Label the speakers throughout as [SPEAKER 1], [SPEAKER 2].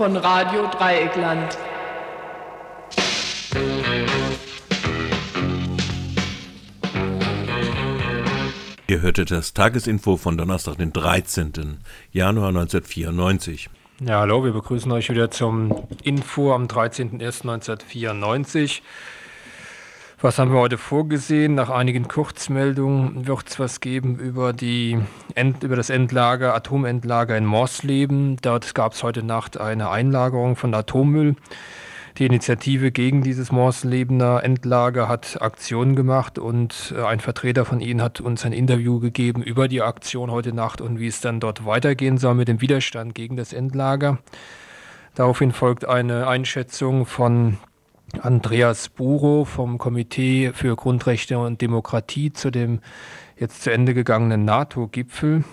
[SPEAKER 1] Von Radio Dreieckland.
[SPEAKER 2] Ihr hörtet das Tagesinfo von Donnerstag, den 13. Januar 1994.
[SPEAKER 3] Ja, hallo, wir begrüßen euch wieder zum Info am 13.01.1994. Was haben wir heute vorgesehen? Nach einigen Kurzmeldungen wird es was geben über, die End, über das Endlager, Atomendlager in Morsleben. Dort gab es heute Nacht eine Einlagerung von Atommüll. Die Initiative gegen dieses Morslebener Endlager hat Aktionen gemacht und äh, ein Vertreter von ihnen hat uns ein Interview gegeben über die Aktion heute Nacht und wie es dann dort weitergehen soll mit dem Widerstand gegen das Endlager. Daraufhin folgt eine Einschätzung von Andreas Buro vom Komitee für Grundrechte und Demokratie zu dem jetzt zu Ende gegangenen NATO-Gipfel.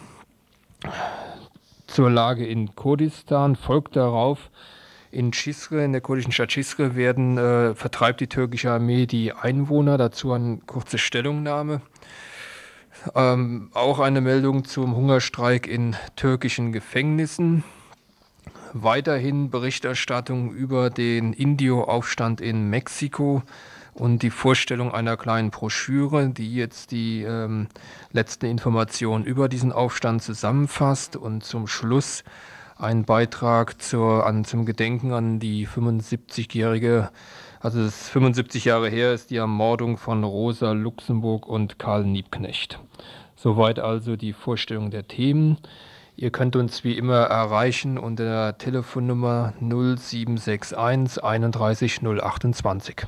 [SPEAKER 3] Zur Lage in Kurdistan folgt darauf in Cizre, in der kurdischen Stadt Cizre, werden, äh, vertreibt die türkische Armee die Einwohner. Dazu eine kurze Stellungnahme. Ähm, auch eine Meldung zum Hungerstreik in türkischen Gefängnissen. Weiterhin Berichterstattung über den Indio-Aufstand in Mexiko und die Vorstellung einer kleinen Broschüre, die jetzt die ähm, letzten Informationen über diesen Aufstand zusammenfasst und zum Schluss ein Beitrag zur, an, zum Gedenken an die 75-jährige, also es 75 Jahre her ist die Ermordung von Rosa Luxemburg und Karl Niebknecht. Soweit also die Vorstellung der Themen. Ihr könnt uns wie immer erreichen unter der Telefonnummer 0761 31 028.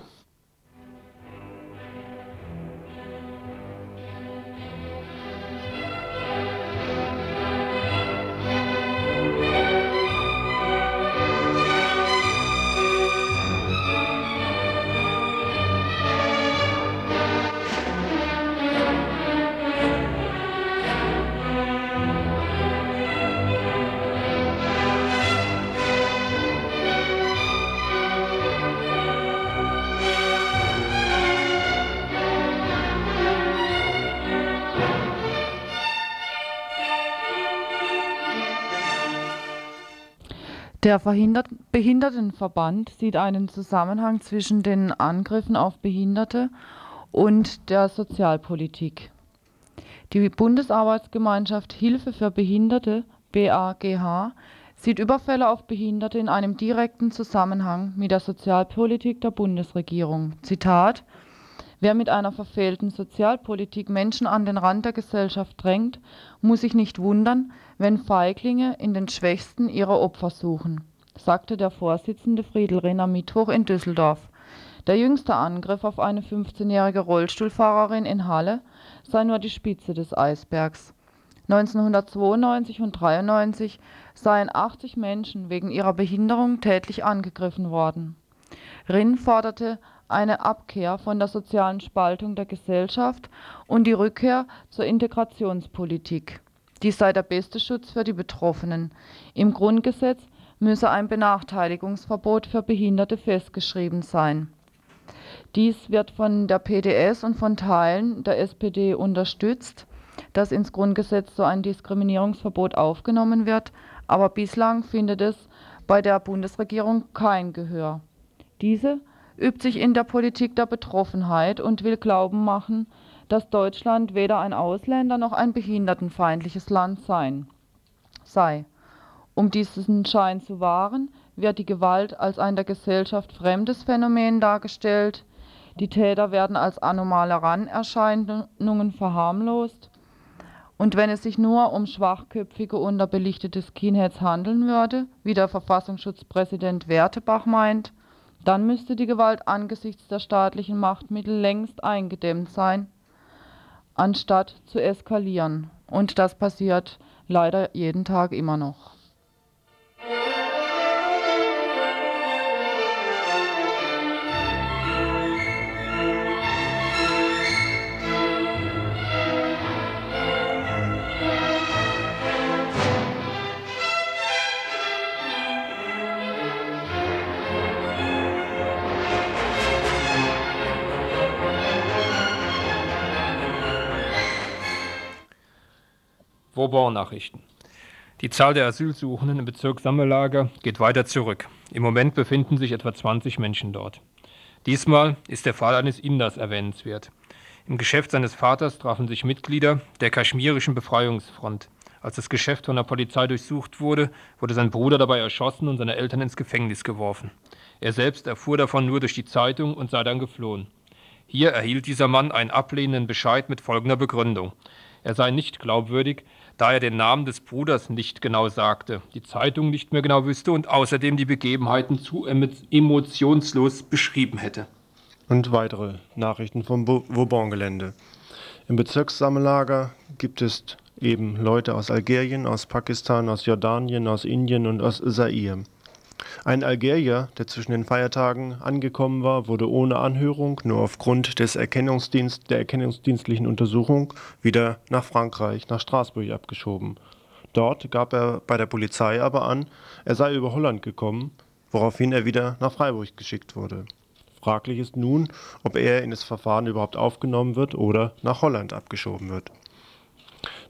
[SPEAKER 4] Der Behindertenverband sieht einen Zusammenhang zwischen den Angriffen auf Behinderte und der Sozialpolitik. Die Bundesarbeitsgemeinschaft Hilfe für Behinderte (BAGH) sieht Überfälle auf Behinderte in einem direkten Zusammenhang mit der Sozialpolitik der Bundesregierung. Zitat Wer mit einer verfehlten Sozialpolitik Menschen an den Rand der Gesellschaft drängt, muss sich nicht wundern, wenn Feiglinge in den Schwächsten ihre Opfer suchen, sagte der Vorsitzende Friedl am Mittwoch in Düsseldorf. Der jüngste Angriff auf eine 15-jährige Rollstuhlfahrerin in Halle sei nur die Spitze des Eisbergs. 1992 und 1993 seien 80 Menschen wegen ihrer Behinderung tätlich angegriffen worden. Rinn forderte eine Abkehr von der sozialen Spaltung der Gesellschaft und die Rückkehr zur Integrationspolitik. Dies sei der beste Schutz für die Betroffenen. Im Grundgesetz müsse ein Benachteiligungsverbot für Behinderte festgeschrieben sein. Dies wird von der PDS und von Teilen der SPD unterstützt, dass ins Grundgesetz so ein Diskriminierungsverbot aufgenommen wird, aber bislang findet es bei der Bundesregierung kein Gehör. Diese übt sich in der Politik der Betroffenheit und will glauben machen, dass Deutschland weder ein Ausländer noch ein behindertenfeindliches Land sein, sei. Um diesen Schein zu wahren, wird die Gewalt als ein der Gesellschaft fremdes Phänomen dargestellt, die Täter werden als anomale Ranerscheinungen verharmlost, und wenn es sich nur um schwachköpfige, unterbelichtete Skinheads handeln würde, wie der Verfassungsschutzpräsident Wertebach meint, dann müsste die Gewalt angesichts der staatlichen Machtmittel längst eingedämmt sein, anstatt zu eskalieren. Und das passiert leider jeden Tag immer noch.
[SPEAKER 3] Vauban-Nachrichten. Die Zahl der Asylsuchenden im Bezirk Sammellager geht weiter zurück. Im Moment befinden sich etwa 20 Menschen dort. Diesmal ist der Fall eines Inders erwähnenswert. Im Geschäft seines Vaters trafen sich Mitglieder der kaschmirischen Befreiungsfront. Als das Geschäft von der Polizei durchsucht wurde, wurde sein Bruder dabei erschossen und seine Eltern ins Gefängnis geworfen. Er selbst erfuhr davon nur durch die Zeitung und sei dann geflohen. Hier erhielt dieser Mann einen ablehnenden Bescheid mit folgender Begründung. Er sei nicht glaubwürdig, da er den Namen des Bruders nicht genau sagte, die Zeitung nicht mehr genau wüsste und außerdem die Begebenheiten zu emotionslos beschrieben hätte.
[SPEAKER 5] Und weitere Nachrichten vom Vauban-Gelände. Im Bezirkssammellager gibt es eben Leute aus Algerien, aus Pakistan, aus Jordanien, aus Indien und aus Zaire. Ein Algerier, der zwischen den Feiertagen angekommen war, wurde ohne Anhörung, nur aufgrund des Erkennungsdienst, der erkennungsdienstlichen Untersuchung, wieder nach Frankreich, nach Straßburg abgeschoben. Dort gab er bei der Polizei aber an, er sei über Holland gekommen, woraufhin er wieder nach Freiburg geschickt wurde. Fraglich ist nun, ob er in das Verfahren überhaupt aufgenommen wird oder nach Holland abgeschoben wird.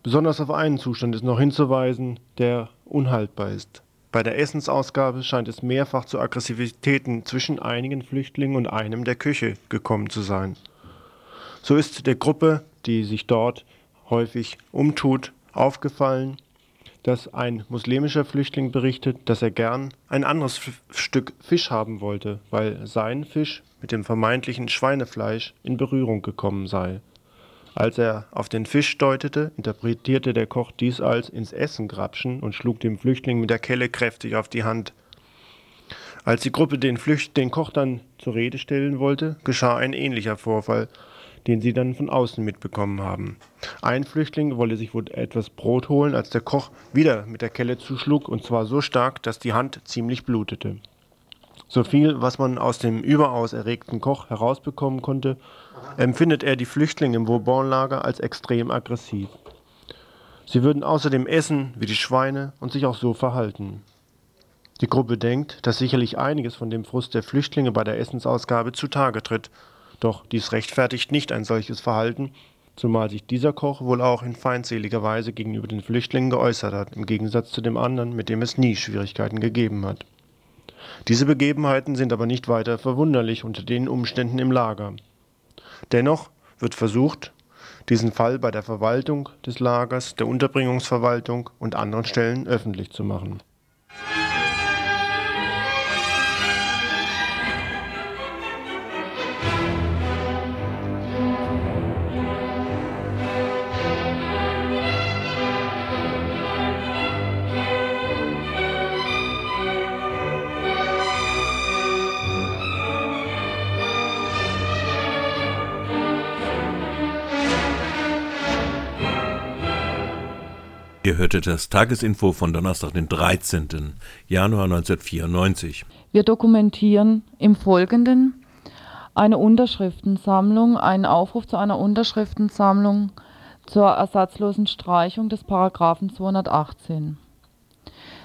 [SPEAKER 5] Besonders auf einen Zustand ist noch hinzuweisen, der unhaltbar ist. Bei der Essensausgabe scheint es mehrfach zu Aggressivitäten zwischen einigen Flüchtlingen und einem der Küche gekommen zu sein. So ist der Gruppe, die sich dort häufig umtut, aufgefallen, dass ein muslimischer Flüchtling berichtet, dass er gern ein anderes Stück Fisch haben wollte, weil sein Fisch mit dem vermeintlichen Schweinefleisch in Berührung gekommen sei. Als er auf den Fisch deutete, interpretierte der Koch dies als ins Essen grapschen und schlug dem Flüchtling mit der Kelle kräftig auf die Hand. Als die Gruppe den, Flücht den Koch dann zur Rede stellen wollte, geschah ein ähnlicher Vorfall, den sie dann von außen mitbekommen haben. Ein Flüchtling wollte sich wohl etwas Brot holen, als der Koch wieder mit der Kelle zuschlug, und zwar so stark, dass die Hand ziemlich blutete. So viel, was man aus dem überaus erregten Koch herausbekommen konnte, empfindet er die Flüchtlinge im Vauban-Lager als extrem aggressiv. Sie würden außerdem essen wie die Schweine und sich auch so verhalten. Die Gruppe denkt, dass sicherlich einiges von dem Frust der Flüchtlinge bei der Essensausgabe zutage tritt, doch dies rechtfertigt nicht ein solches Verhalten, zumal sich dieser Koch wohl auch in feindseliger Weise gegenüber den Flüchtlingen geäußert hat, im Gegensatz zu dem anderen, mit dem es nie Schwierigkeiten gegeben hat. Diese Begebenheiten sind aber nicht weiter verwunderlich unter den Umständen im Lager. Dennoch wird versucht, diesen Fall bei der Verwaltung des Lagers, der Unterbringungsverwaltung und anderen Stellen öffentlich zu machen.
[SPEAKER 2] Ihr hörtet das Tagesinfo von Donnerstag, den 13. Januar 1994.
[SPEAKER 4] Wir dokumentieren im Folgenden eine Unterschriftensammlung, einen Aufruf zu einer Unterschriftensammlung zur ersatzlosen Streichung des Paragraphen 218.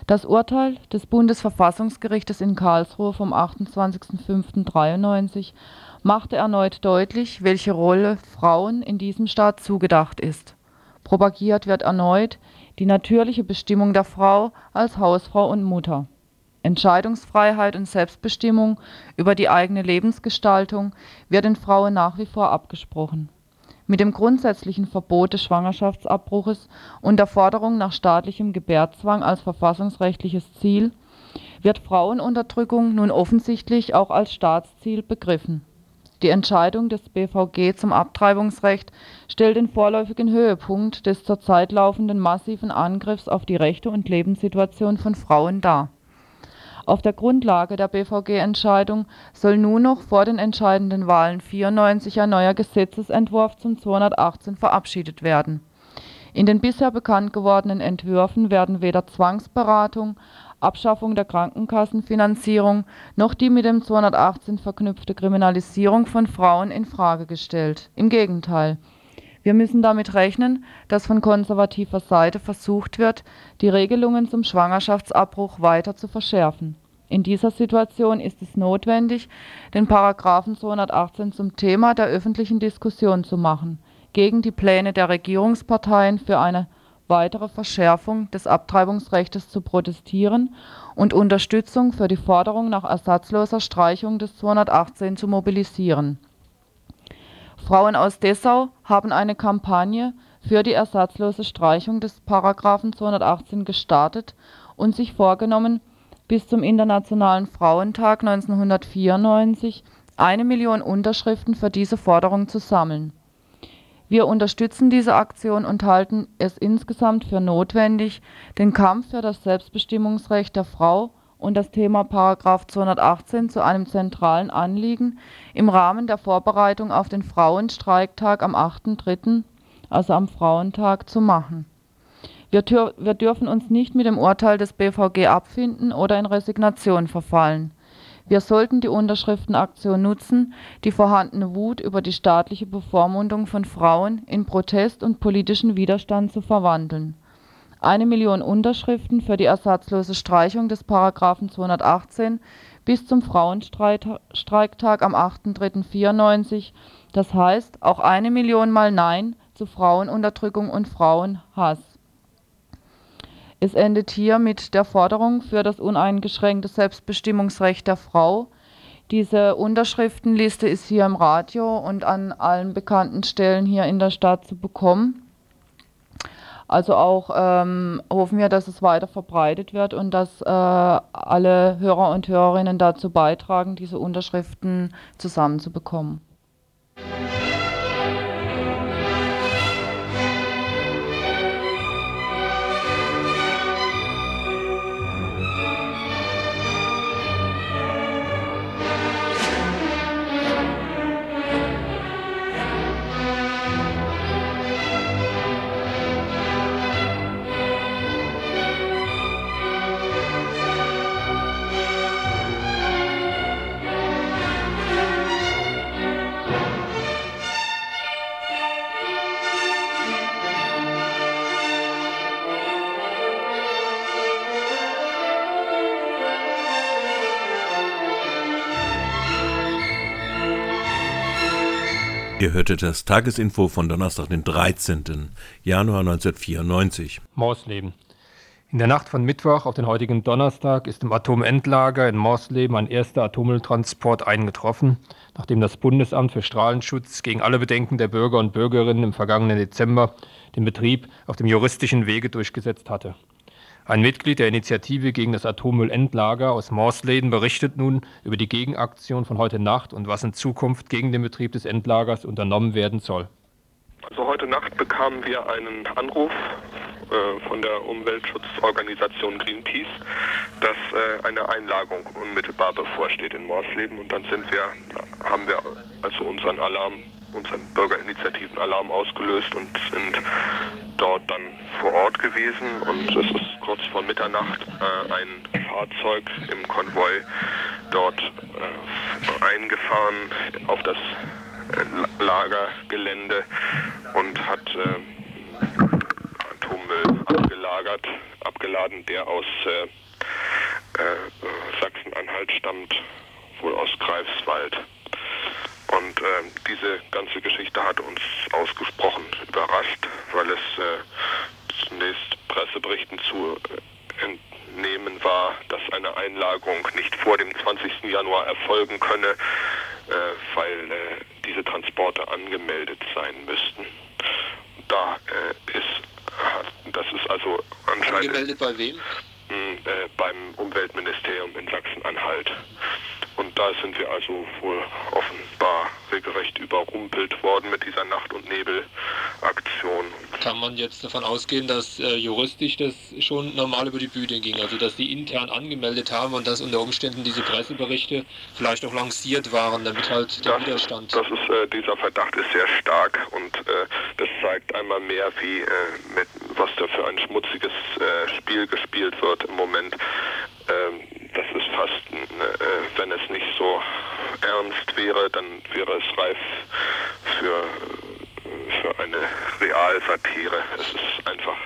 [SPEAKER 4] Das Urteil des Bundesverfassungsgerichtes in Karlsruhe vom 28.05.93 machte erneut deutlich, welche Rolle Frauen in diesem Staat zugedacht ist. Propagiert wird erneut die natürliche Bestimmung der Frau als Hausfrau und Mutter. Entscheidungsfreiheit und Selbstbestimmung über die eigene Lebensgestaltung wird den Frauen nach wie vor abgesprochen. Mit dem grundsätzlichen Verbot des Schwangerschaftsabbruches und der Forderung nach staatlichem Gebärzwang als verfassungsrechtliches Ziel wird Frauenunterdrückung nun offensichtlich auch als Staatsziel begriffen die Entscheidung des BVG zum Abtreibungsrecht stellt den vorläufigen Höhepunkt des zurzeit laufenden massiven Angriffs auf die Rechte und Lebenssituation von Frauen dar. Auf der Grundlage der BVG-Entscheidung soll nun noch vor den entscheidenden Wahlen 94 ein neuer Gesetzesentwurf zum 218 verabschiedet werden. In den bisher bekannt gewordenen Entwürfen werden weder Zwangsberatung Abschaffung der Krankenkassenfinanzierung noch die mit dem 218 verknüpfte Kriminalisierung von Frauen in Frage gestellt. Im Gegenteil. Wir müssen damit rechnen, dass von konservativer Seite versucht wird, die Regelungen zum Schwangerschaftsabbruch weiter zu verschärfen. In dieser Situation ist es notwendig, den Paragraphen 218 zum Thema der öffentlichen Diskussion zu machen, gegen die Pläne der Regierungsparteien für eine weitere Verschärfung des Abtreibungsrechts zu protestieren und Unterstützung für die Forderung nach ersatzloser Streichung des 218 zu mobilisieren. Frauen aus Dessau haben eine Kampagne für die ersatzlose Streichung des Paragraphen 218 gestartet und sich vorgenommen, bis zum Internationalen Frauentag 1994 eine Million Unterschriften für diese Forderung zu sammeln. Wir unterstützen diese Aktion und halten es insgesamt für notwendig, den Kampf für das Selbstbestimmungsrecht der Frau und das Thema § 218 zu einem zentralen Anliegen im Rahmen der Vorbereitung auf den Frauenstreiktag am 8.3., also am Frauentag, zu machen. Wir, wir dürfen uns nicht mit dem Urteil des BVG abfinden oder in Resignation verfallen wir sollten die Unterschriftenaktion nutzen, die vorhandene Wut über die staatliche Bevormundung von Frauen in Protest und politischen Widerstand zu verwandeln. Eine Million Unterschriften für die ersatzlose Streichung des Paragraphen 218 bis zum Frauenstreiktag am 8.3.94, das heißt auch eine Million mal Nein zu Frauenunterdrückung und Frauenhass es endet hier mit der Forderung für das uneingeschränkte Selbstbestimmungsrecht der Frau. Diese Unterschriftenliste ist hier im Radio und an allen bekannten Stellen hier in der Stadt zu bekommen. Also auch ähm, hoffen wir, dass es weiter verbreitet wird und dass äh, alle Hörer und Hörerinnen dazu beitragen, diese Unterschriften zusammenzubekommen.
[SPEAKER 2] Ihr hörtet das Tagesinfo von Donnerstag, den 13. Januar 1994.
[SPEAKER 3] Morsleben. In der Nacht von Mittwoch auf den heutigen Donnerstag ist im Atomendlager in Morsleben ein erster Atommülltransport eingetroffen, nachdem das Bundesamt für Strahlenschutz gegen alle Bedenken der Bürger und Bürgerinnen im vergangenen Dezember den Betrieb auf dem juristischen Wege durchgesetzt hatte. Ein Mitglied der Initiative gegen das Atommüllendlager aus Morsleden berichtet nun über die Gegenaktion von heute Nacht und was in Zukunft gegen den Betrieb des Endlagers unternommen werden soll.
[SPEAKER 6] Also heute Nacht bekamen wir einen Anruf äh, von der Umweltschutzorganisation Greenpeace, dass äh, eine Einlagerung unmittelbar bevorsteht in Morsleben und dann sind wir, haben wir also unseren Alarm unseren Bürgerinitiativen-Alarm ausgelöst und sind dort dann vor Ort gewesen. Und es ist kurz vor Mitternacht äh, ein Fahrzeug im Konvoi dort äh, eingefahren auf das äh, Lagergelände und hat äh, Atommüll abgelagert, abgeladen, der aus äh, äh, Sachsen-Anhalt stammt, wohl aus Greifswald. Und äh, diese ganze Geschichte hat uns ausgesprochen überrascht, weil es äh, zunächst Presseberichten zu äh, entnehmen war, dass eine Einlagerung nicht vor dem 20. Januar erfolgen könne, äh, weil äh, diese Transporte angemeldet sein müssten. Da äh, ist, das ist also anscheinend...
[SPEAKER 7] Angemeldet bei wem?
[SPEAKER 6] Mh, beim Umweltministerium in Sachsen-Anhalt. Und da sind wir also wohl offenbar regelrecht überrumpelt worden mit dieser Nacht- und Nebelaktion.
[SPEAKER 7] Kann man jetzt davon ausgehen, dass äh, juristisch das schon normal über die Bühne ging, also dass die intern angemeldet haben und dass unter Umständen diese Presseberichte vielleicht auch lanciert waren, damit halt der
[SPEAKER 6] das,
[SPEAKER 7] Widerstand.
[SPEAKER 6] Das ist, äh, dieser Verdacht ist sehr stark und äh, das zeigt einmal mehr, wie äh, mit was da für ein schmutziges äh, Spiel gespielt wird im Moment. Ähm, das ist fast, äh, wenn es nicht so ernst wäre, dann wäre es reif für, für eine Realsatire. Es ist einfach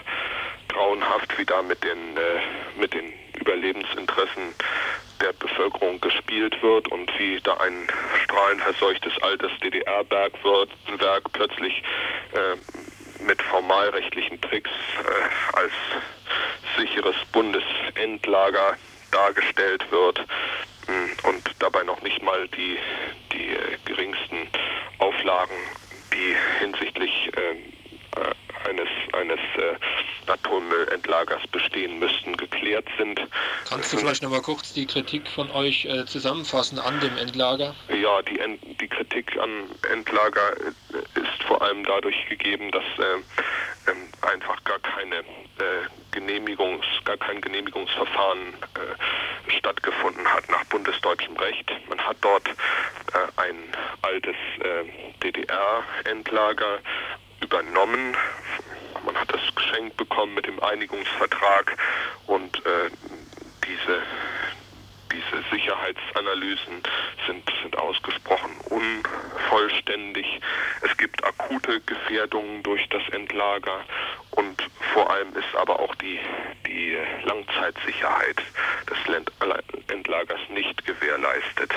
[SPEAKER 6] grauenhaft, wie da mit den, äh, mit den Überlebensinteressen der Bevölkerung gespielt wird und wie da ein strahlenverseuchtes altes DDR-Bergwerk plötzlich äh, mit formalrechtlichen Tricks äh, als sicheres Bundesendlager dargestellt wird mh, und dabei noch nicht mal die, die äh, geringsten Auflagen, die hinsichtlich ähm, äh, eines, eines äh, Atommüllendlagers bestehen müssten, geklärt sind.
[SPEAKER 7] Kannst du vielleicht nochmal kurz die Kritik von euch äh, zusammenfassen an dem Endlager?
[SPEAKER 6] Ja, die, End, die Kritik an Endlager äh, ist vor allem dadurch gegeben, dass äh, ähm, einfach gar keine äh, Genehmigungs, gar kein Genehmigungsverfahren äh, stattgefunden hat nach bundesdeutschem Recht. Man hat dort äh, ein altes DDR-Endlager übernommen. Man hat das geschenkt bekommen mit dem Einigungsvertrag und äh, diese, diese Sicherheitsanalysen sind, sind ausgesprochen unvollständig. Es gibt akute Gefährdungen durch das Endlager und vor allem ist aber auch die, die Langzeitsicherheit des Endlagers nicht gewährleistet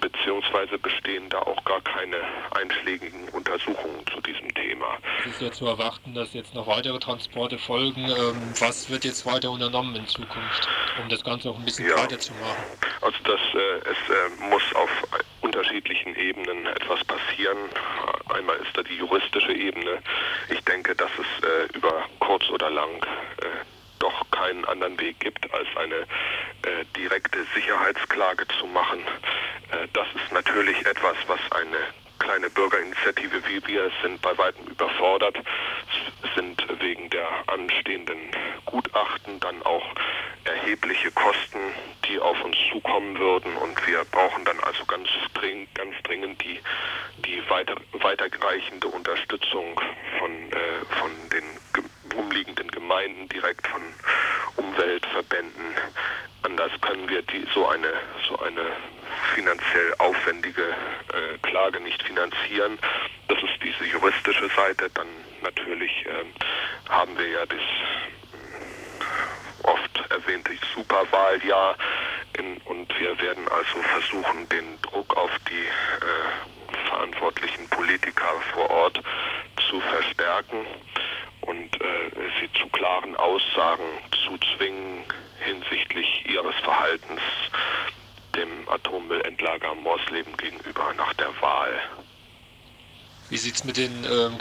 [SPEAKER 6] beziehungsweise bestehen da auch gar keine einschlägigen Untersuchungen zu diesem Thema.
[SPEAKER 7] Es ist ja zu erwarten, dass jetzt noch weitere Transporte folgen. Ähm, was wird jetzt weiter unternommen in Zukunft, um das Ganze auch ein bisschen ja. machen?
[SPEAKER 6] Also das, äh, es äh, muss auf unterschiedlichen Ebenen etwas passieren. Einmal ist da die juristische Ebene. Ich denke, dass es äh, über kurz oder lang doch keinen anderen Weg gibt, als eine äh, direkte Sicherheitsklage zu machen. Das ist natürlich etwas, was eine kleine Bürgerinitiative wie wir sind bei weitem überfordert, sind wegen der anstehenden Gutachten dann auch erhebliche Kosten, die auf uns zukommen würden und wir brauchen dann also ganz dringend, ganz dringend die, die weiter, weiterreichende Unterstützung von, äh, von den umliegenden Gemeinden, direkt von Umweltverbänden. Anders können wir die, so eine, so eine finanziell aufwendige äh, Klage nicht finanzieren. Das ist diese juristische Seite. Dann natürlich äh, haben wir ja das äh, oft erwähnte Superwahljahr in, und wir werden also versuchen, den Druck auf die äh, verantwortlichen Politiker vor Ort zu verstärken und äh, sie zu klaren Aussagen zu zwingen hinsichtlich ihres Verhaltens dem Atommüllendlager Morsleben gegenüber nach der Wahl.
[SPEAKER 7] Wie sieht es mit den ähm,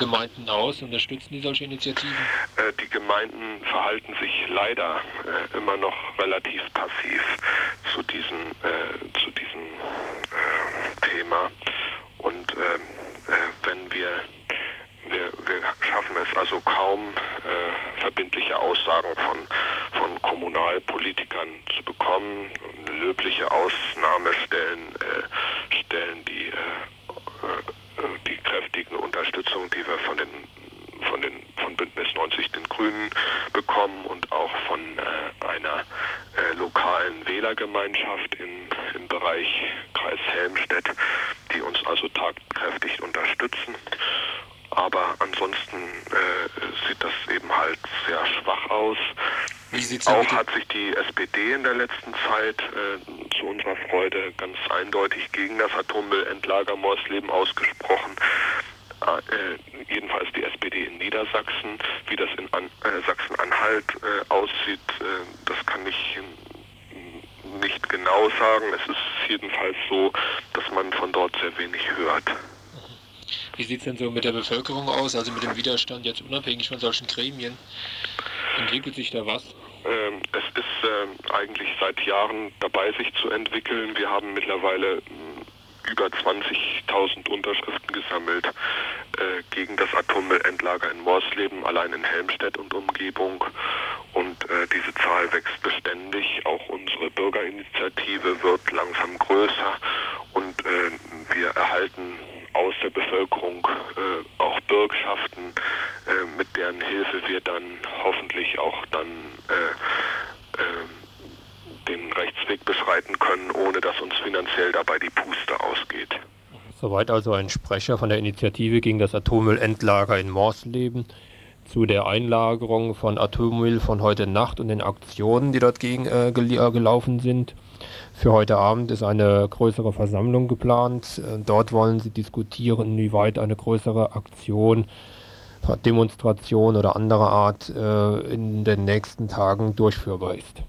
[SPEAKER 7] Gemeinden aus? Unterstützen die solche Initiativen?
[SPEAKER 6] Äh, die Gemeinden verhalten sich leider äh, immer noch relativ passiv zu diesem, äh, zu diesem Thema. Und wenn wir wir, wir schaffen es also kaum, verbindliche Aussagen von, von Kommunalpolitikern zu bekommen. Löbliche Ausnahme stellen, äh, stellen die, äh, äh die kräftigen Unterstützung, die wir von den von den von Bündnis 90 den Grünen bekommen und auch von äh, einer äh, lokalen Wählergemeinschaft in, im Bereich Kreis Helmstedt, die uns also tatkräftig unterstützen. Aber ansonsten äh, sieht das eben halt sehr schwach aus. Auch hat sich die SPD in der letzten Zeit äh, zu unserer Freude ganz eindeutig gegen das Atommüllendlager Morsleben ausgesprochen. Äh, jedenfalls die SPD in Niedersachsen. Wie das in An äh, Sachsen-Anhalt äh, aussieht, äh, das kann ich nicht genau sagen. Es ist jedenfalls so, dass man von dort sehr wenig hört.
[SPEAKER 7] Wie sieht es denn so mit der Bevölkerung aus, also mit dem Widerstand jetzt unabhängig von solchen Gremien? Entwickelt sich da was?
[SPEAKER 6] Ähm, es ist äh, eigentlich seit Jahren dabei, sich zu entwickeln. Wir haben mittlerweile mh, über 20.000 Unterschriften gesammelt äh, gegen das Atommüllendlager in Morsleben, allein in Helmstedt und Umgebung. Und äh, diese Zahl wächst beständig. Auch unsere Bürgerinitiative wird langsam größer und äh, wir erhalten aus der Bevölkerung äh, auch Bürgschaften, äh, mit deren Hilfe wir dann hoffentlich auch dann äh, äh, den Rechtsweg beschreiten können, ohne dass uns finanziell dabei die Puste ausgeht.
[SPEAKER 3] Soweit also ein Sprecher von der Initiative gegen das Atommüllendlager in Morsleben zu der Einlagerung von Atommüll von heute Nacht und den Aktionen, die dort gegen, äh, gelaufen sind. Für heute Abend ist eine größere Versammlung geplant. Äh, dort wollen sie diskutieren, inwieweit eine größere Aktion Demonstration oder anderer Art äh, in den nächsten Tagen durchführbar ist.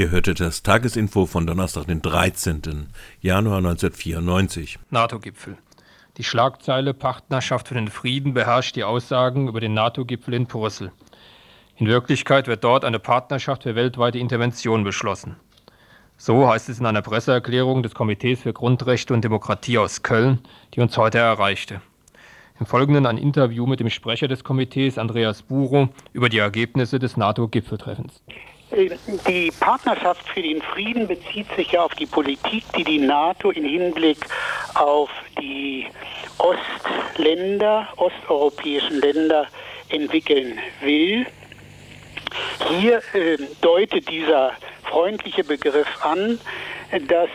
[SPEAKER 2] Ihr hörtet das Tagesinfo von Donnerstag, den 13. Januar 1994.
[SPEAKER 3] NATO-Gipfel. Die Schlagzeile Partnerschaft für den Frieden beherrscht die Aussagen über den NATO-Gipfel in Brüssel. In Wirklichkeit wird dort eine Partnerschaft für weltweite Intervention beschlossen. So heißt es in einer Presseerklärung des Komitees für Grundrechte und Demokratie aus Köln, die uns heute erreichte. Im Folgenden ein Interview mit dem Sprecher des Komitees, Andreas Buro, über die Ergebnisse des NATO-Gipfeltreffens.
[SPEAKER 8] Die Partnerschaft für den Frieden bezieht sich ja auf die Politik, die die NATO im Hinblick auf die Ostländer, osteuropäischen Länder entwickeln will. Hier äh, deutet dieser freundliche Begriff an, dass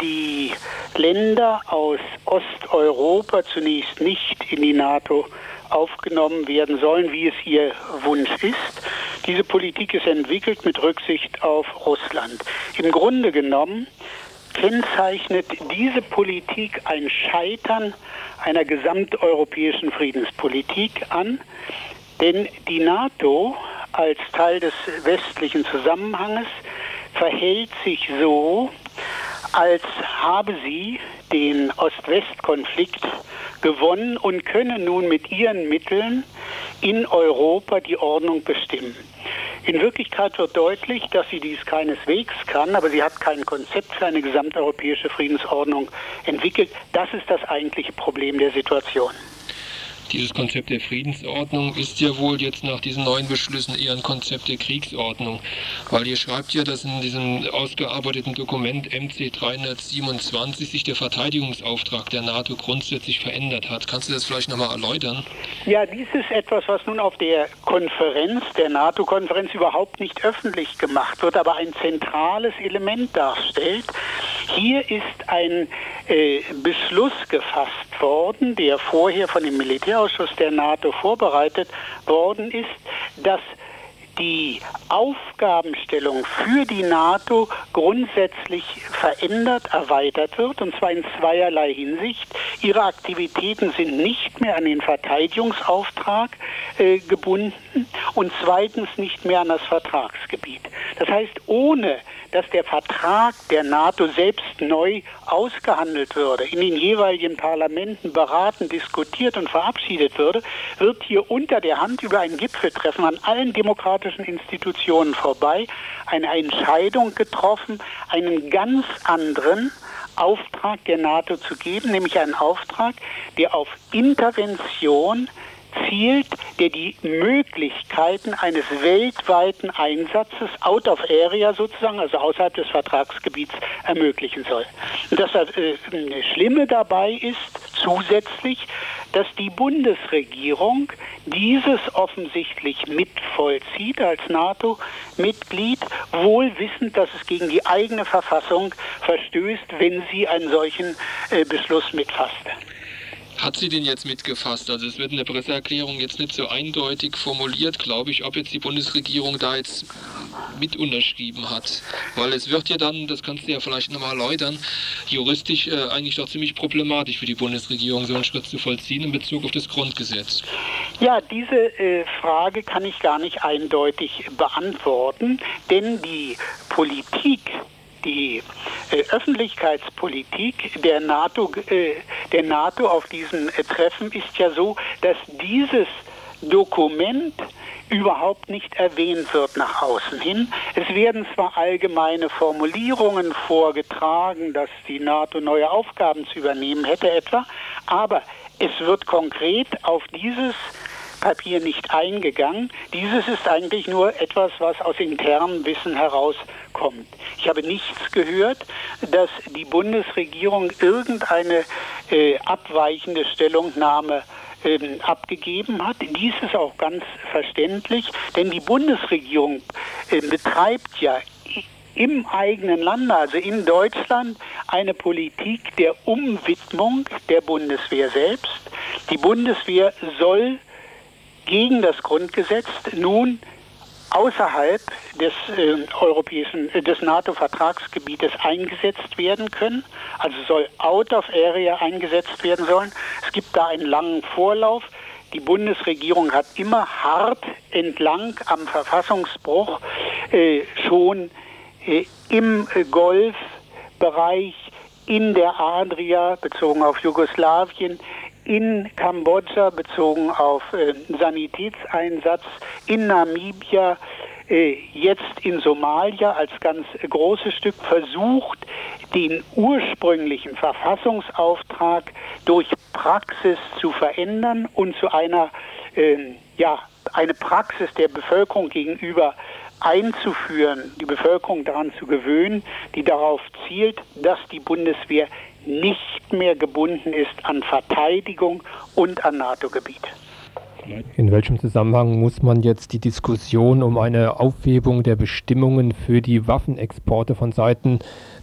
[SPEAKER 8] die Länder aus Osteuropa zunächst nicht in die NATO aufgenommen werden sollen, wie es ihr Wunsch ist. Diese Politik ist entwickelt mit Rücksicht auf Russland. Im Grunde genommen kennzeichnet diese Politik ein Scheitern einer gesamteuropäischen Friedenspolitik an, denn die NATO als Teil des westlichen Zusammenhanges verhält sich so, als habe sie den Ost-West-Konflikt gewonnen und könne nun mit ihren Mitteln in Europa die Ordnung bestimmen. In Wirklichkeit wird deutlich, dass sie dies keineswegs kann, aber sie hat kein Konzept für eine gesamteuropäische Friedensordnung entwickelt. Das ist das eigentliche Problem der Situation.
[SPEAKER 7] Dieses Konzept der Friedensordnung ist ja wohl jetzt nach diesen neuen Beschlüssen eher ein Konzept der Kriegsordnung, weil ihr schreibt ja, dass in diesem ausgearbeiteten Dokument MC 327 sich der Verteidigungsauftrag der NATO grundsätzlich verändert hat. Kannst du das vielleicht nochmal erläutern?
[SPEAKER 8] Ja, dies ist etwas, was nun auf der Konferenz, der NATO-Konferenz überhaupt nicht öffentlich gemacht wird, aber ein zentrales Element darstellt. Hier ist ein äh, Beschluss gefasst worden, der vorher von dem Militärausschuss der NATO vorbereitet worden ist, dass die Aufgabenstellung für die NATO grundsätzlich verändert, erweitert wird, und zwar in zweierlei Hinsicht. Ihre Aktivitäten sind nicht mehr an den Verteidigungsauftrag äh, gebunden und zweitens nicht mehr an das Vertragsgebiet. Das heißt, ohne dass der Vertrag der NATO selbst neu ausgehandelt würde, in den jeweiligen Parlamenten beraten, diskutiert und verabschiedet würde, wird hier unter der Hand über ein Gipfeltreffen an allen demokratischen Institutionen vorbei eine Entscheidung getroffen, einen ganz anderen Auftrag der NATO zu geben, nämlich einen Auftrag, der auf Intervention zielt, der die Möglichkeiten eines weltweiten Einsatzes out of area sozusagen, also außerhalb des Vertragsgebiets, ermöglichen soll. Und das äh, Schlimme dabei ist zusätzlich, dass die Bundesregierung dieses offensichtlich mitvollzieht als NATO-Mitglied, wohl wissend, dass es gegen die eigene Verfassung verstößt, wenn sie einen solchen äh, Beschluss mitfasste.
[SPEAKER 7] Hat sie den jetzt mitgefasst? Also es wird in der Presseerklärung jetzt nicht so eindeutig formuliert, glaube ich, ob jetzt die Bundesregierung da jetzt mit unterschrieben hat. Weil es wird ja dann, das kannst du ja vielleicht nochmal erläutern, juristisch äh, eigentlich doch ziemlich problematisch für die Bundesregierung, so einen Schritt zu vollziehen in Bezug auf das Grundgesetz.
[SPEAKER 8] Ja, diese äh, Frage kann ich gar nicht eindeutig beantworten, denn die Politik die äh, Öffentlichkeitspolitik der NATO, äh, der NATO auf diesen äh, Treffen ist ja so, dass dieses Dokument überhaupt nicht erwähnt wird nach außen hin. Es werden zwar allgemeine Formulierungen vorgetragen, dass die NATO neue Aufgaben zu übernehmen hätte etwa, aber es wird konkret auf dieses Papier nicht eingegangen. Dieses ist eigentlich nur etwas, was aus internem Wissen herauskommt. Ich habe nichts gehört, dass die Bundesregierung irgendeine äh, abweichende Stellungnahme ähm, abgegeben hat. Dies ist auch ganz verständlich, denn die Bundesregierung äh, betreibt ja im eigenen Lande, also in Deutschland, eine Politik der Umwidmung der Bundeswehr selbst. Die Bundeswehr soll gegen das Grundgesetz nun außerhalb des äh, europäischen, äh, des NATO-Vertragsgebietes eingesetzt werden können. Also soll out of area eingesetzt werden sollen. Es gibt da einen langen Vorlauf. Die Bundesregierung hat immer hart entlang am Verfassungsbruch äh, schon äh, im Golfbereich, in der Adria bezogen auf Jugoslawien, in Kambodscha bezogen auf äh, Sanitätseinsatz, in Namibia, äh, jetzt in Somalia als ganz großes Stück versucht, den ursprünglichen Verfassungsauftrag durch Praxis zu verändern und zu einer, äh, ja, eine Praxis der Bevölkerung gegenüber einzuführen, die Bevölkerung daran zu gewöhnen, die darauf zielt, dass die Bundeswehr nicht mehr gebunden ist an Verteidigung und an NATO-Gebiet.
[SPEAKER 3] In welchem Zusammenhang muss man jetzt die Diskussion um eine Aufhebung der Bestimmungen für die Waffenexporte von Seiten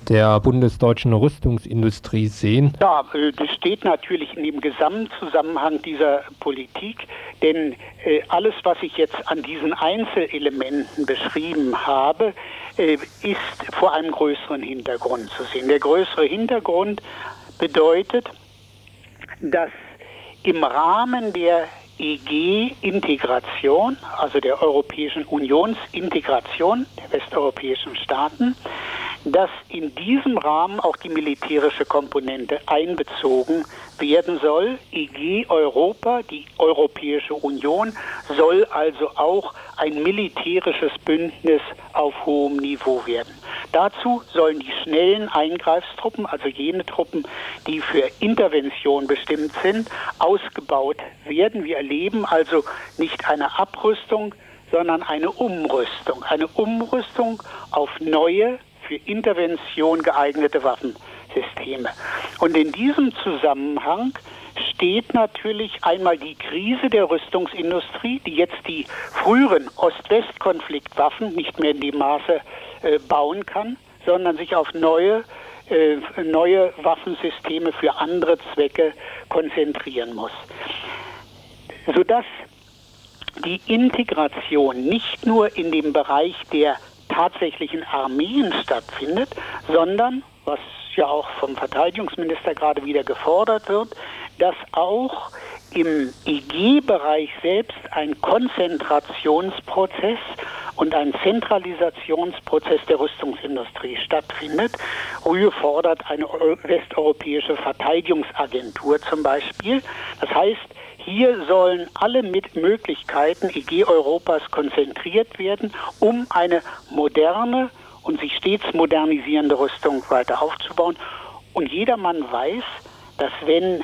[SPEAKER 3] der bundesdeutschen Rüstungsindustrie sehen?
[SPEAKER 8] Ja, äh, das steht natürlich in dem Gesamtzusammenhang dieser Politik, denn äh, alles, was ich jetzt an diesen Einzelelementen beschrieben habe, ist vor einem größeren Hintergrund zu sehen. Der größere Hintergrund bedeutet, dass im Rahmen der EG-Integration, also der Europäischen Unionsintegration der westeuropäischen Staaten, dass in diesem Rahmen auch die militärische Komponente einbezogen werden soll. EG Europa, die Europäische Union, soll also auch ein militärisches Bündnis auf hohem Niveau werden. Dazu sollen die schnellen Eingreifstruppen, also jene Truppen, die für Intervention bestimmt sind, ausgebaut werden. Wir erleben also nicht eine Abrüstung, sondern eine Umrüstung. Eine Umrüstung auf neue für Intervention geeignete Waffensysteme. Und in diesem Zusammenhang steht natürlich einmal die Krise der Rüstungsindustrie, die jetzt die früheren Ost-West-Konfliktwaffen nicht mehr in dem Maße äh, bauen kann, sondern sich auf neue äh, neue Waffensysteme für andere Zwecke konzentrieren muss. Sodass die Integration nicht nur in dem Bereich der tatsächlichen Armeen stattfindet, sondern, was ja auch vom Verteidigungsminister gerade wieder gefordert wird, dass auch im EG-Bereich selbst ein Konzentrationsprozess und ein Zentralisationsprozess der Rüstungsindustrie stattfindet. Rühe fordert eine westeuropäische Verteidigungsagentur zum Beispiel. Das heißt, hier sollen alle mit Möglichkeiten EG Europas konzentriert werden, um eine moderne und sich stets modernisierende Rüstung weiter aufzubauen. Und jedermann weiß, dass wenn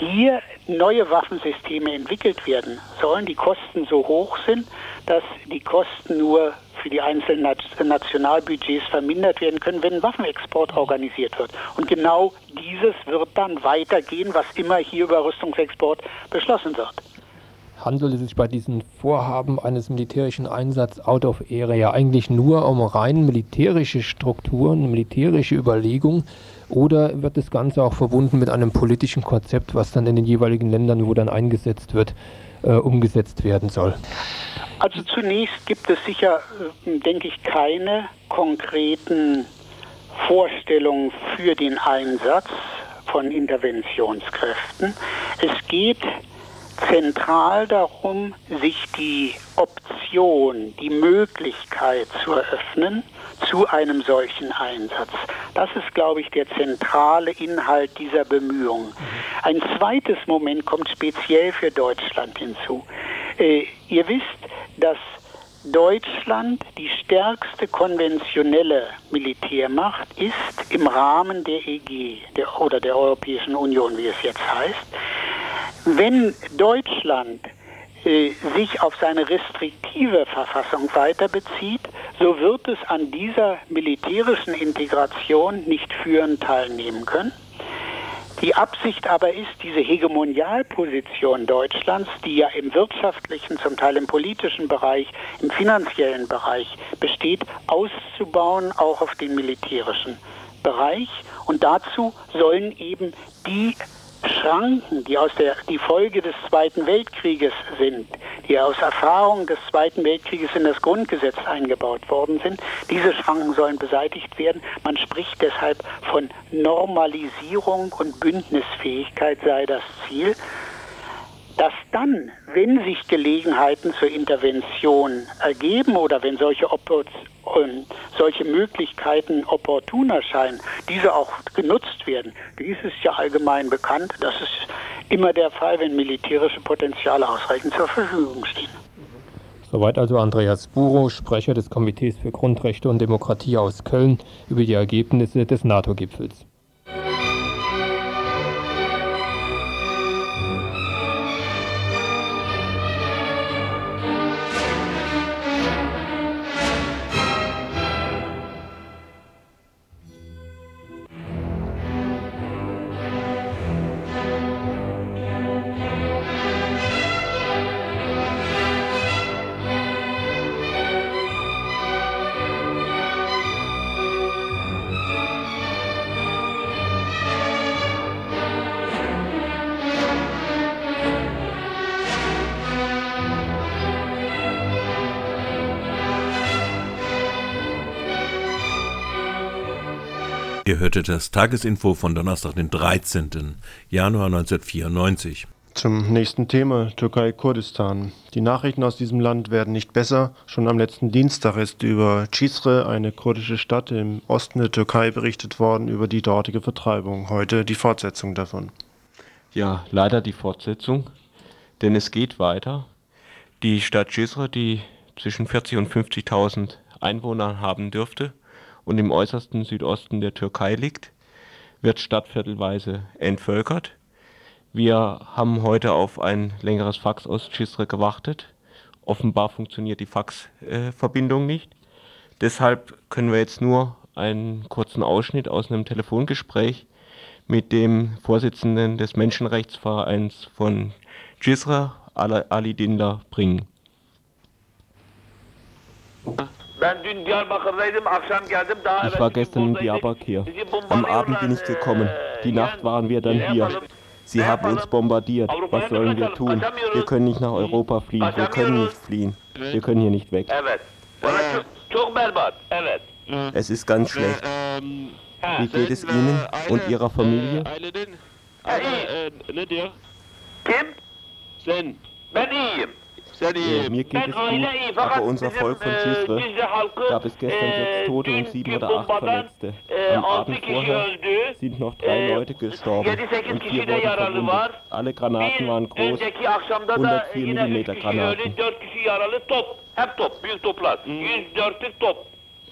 [SPEAKER 8] hier neue Waffensysteme entwickelt werden sollen, die Kosten so hoch sind, dass die Kosten nur für die einzelnen Nationalbudgets vermindert werden können, wenn ein Waffenexport organisiert wird. Und genau dieses wird dann weitergehen, was immer hier über Rüstungsexport beschlossen wird.
[SPEAKER 3] Handelt es sich bei diesen Vorhaben eines militärischen Einsatzes out of area eigentlich nur um rein militärische Strukturen, militärische Überlegungen oder wird das Ganze auch verbunden mit einem politischen Konzept, was dann in den jeweiligen Ländern, wo dann eingesetzt wird, äh, umgesetzt werden soll?
[SPEAKER 8] Also zunächst gibt es sicher, äh, denke ich, keine konkreten Vorstellungen für den Einsatz von Interventionskräften. Es geht zentral darum, sich die Option, die Möglichkeit zu eröffnen zu einem solchen Einsatz. Das ist, glaube ich, der zentrale Inhalt dieser Bemühungen. Ein zweites Moment kommt speziell für Deutschland hinzu. Äh, ihr wisst, dass Deutschland die stärkste konventionelle Militärmacht ist im Rahmen der EG der, oder der Europäischen Union, wie es jetzt heißt. Wenn Deutschland sich auf seine restriktive Verfassung weiter bezieht, so wird es an dieser militärischen Integration nicht führend teilnehmen können. Die Absicht aber ist, diese Hegemonialposition Deutschlands, die ja im wirtschaftlichen, zum Teil im politischen Bereich, im finanziellen Bereich besteht, auszubauen, auch auf den militärischen Bereich. Und dazu sollen eben die Schranken, die aus der die Folge des Zweiten Weltkrieges sind, die aus Erfahrung des Zweiten Weltkrieges in das Grundgesetz eingebaut worden sind, diese Schranken sollen beseitigt werden. Man spricht deshalb von Normalisierung und Bündnisfähigkeit sei das Ziel dass dann, wenn sich Gelegenheiten zur Intervention ergeben oder wenn solche, ähm, solche Möglichkeiten opportun erscheinen, diese auch genutzt werden. Dies ist ja allgemein bekannt. Das ist immer der Fall, wenn militärische Potenziale ausreichend zur Verfügung stehen.
[SPEAKER 3] Soweit also Andreas Buro, Sprecher des Komitees für Grundrechte und Demokratie aus Köln, über die Ergebnisse des NATO-Gipfels.
[SPEAKER 2] Ihr hörte das Tagesinfo von Donnerstag, den 13. Januar 1994.
[SPEAKER 5] Zum nächsten Thema, Türkei-Kurdistan. Die Nachrichten aus diesem Land werden nicht besser. Schon am letzten Dienstag ist über Cizre, eine kurdische Stadt im Osten der Türkei, berichtet worden über die dortige Vertreibung. Heute die Fortsetzung davon.
[SPEAKER 9] Ja, leider die Fortsetzung, denn es geht weiter. Die Stadt Cizre, die zwischen 40 und 50.000 Einwohner haben dürfte, und im äußersten Südosten der Türkei liegt, wird stadtviertelweise entvölkert. Wir haben heute auf ein längeres Fax aus Cizre gewartet. Offenbar funktioniert die Faxverbindung nicht. Deshalb können wir jetzt nur einen kurzen Ausschnitt aus einem Telefongespräch mit dem Vorsitzenden des Menschenrechtsvereins von Cizre, Ali Dindar, bringen.
[SPEAKER 10] Ich war gestern in Diyarbakir. Am Abend bin ich gekommen. Die Nacht waren wir dann hier. Sie haben uns bombardiert. Was sollen wir tun? Wir können nicht nach Europa fliehen. Wir können nicht fliehen. Wir können hier nicht weg. Es ist ganz schlecht. Wie geht es Ihnen und Ihrer Familie?
[SPEAKER 11] Kim? Sen. Ben iyiyim.
[SPEAKER 10] Ja, mir geht es gut, aber unser Volk von Cizre gab es gestern sechs Tote und sieben oder acht Verletzte. Am Abend vorher sind noch drei Leute gestorben und vier wurden verwundet. Alle Granaten waren groß, 104 mm Granaten.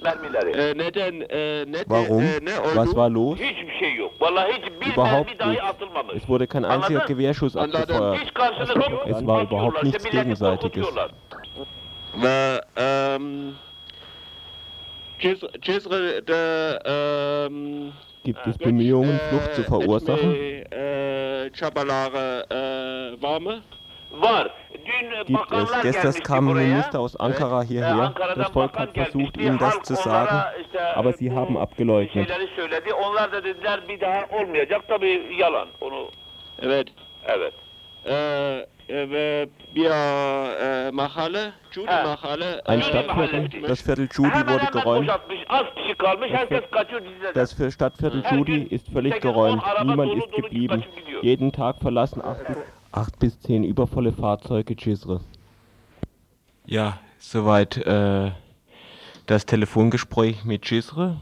[SPEAKER 11] Mermileri.
[SPEAKER 10] Ee, neden, e, neden, Warum? E, ne oldu? Was war los?
[SPEAKER 11] Hiçbir şey yok. Vallahi hiç bir
[SPEAKER 10] überhaupt dahi atılmamış. Es wurde kein einziger Gewehrschuss abgefeuert.
[SPEAKER 11] Hiç karşılık yok.
[SPEAKER 10] Es war überhaupt nichts Gegenseitiges.
[SPEAKER 9] Ve ähm, Cesre'de ähm,
[SPEAKER 10] Gibt es Bemühungen, Flucht zu verursachen?
[SPEAKER 9] Äh, Çabaları äh, war mı?
[SPEAKER 10] Gibt es. Gestern kam ein Minister aus Ankara hierher. Das Volk hat versucht, ihnen das zu sagen, aber sie haben abgeleugnet.
[SPEAKER 9] Evet. Evet. Ee, ve bir e, mahalle, Cudi mahalle.
[SPEAKER 10] Ein Stadtviertel, das Viertel Cudi wurde geräumt. Das für Stadtviertel Cudi ist völlig geräumt. Niemand ist geblieben. Jeden Tag verlassen acht bis acht bis zehn übervolle Fahrzeuge Cizre.
[SPEAKER 9] Ja, soweit äh, das Telefongespräch mit Cizre.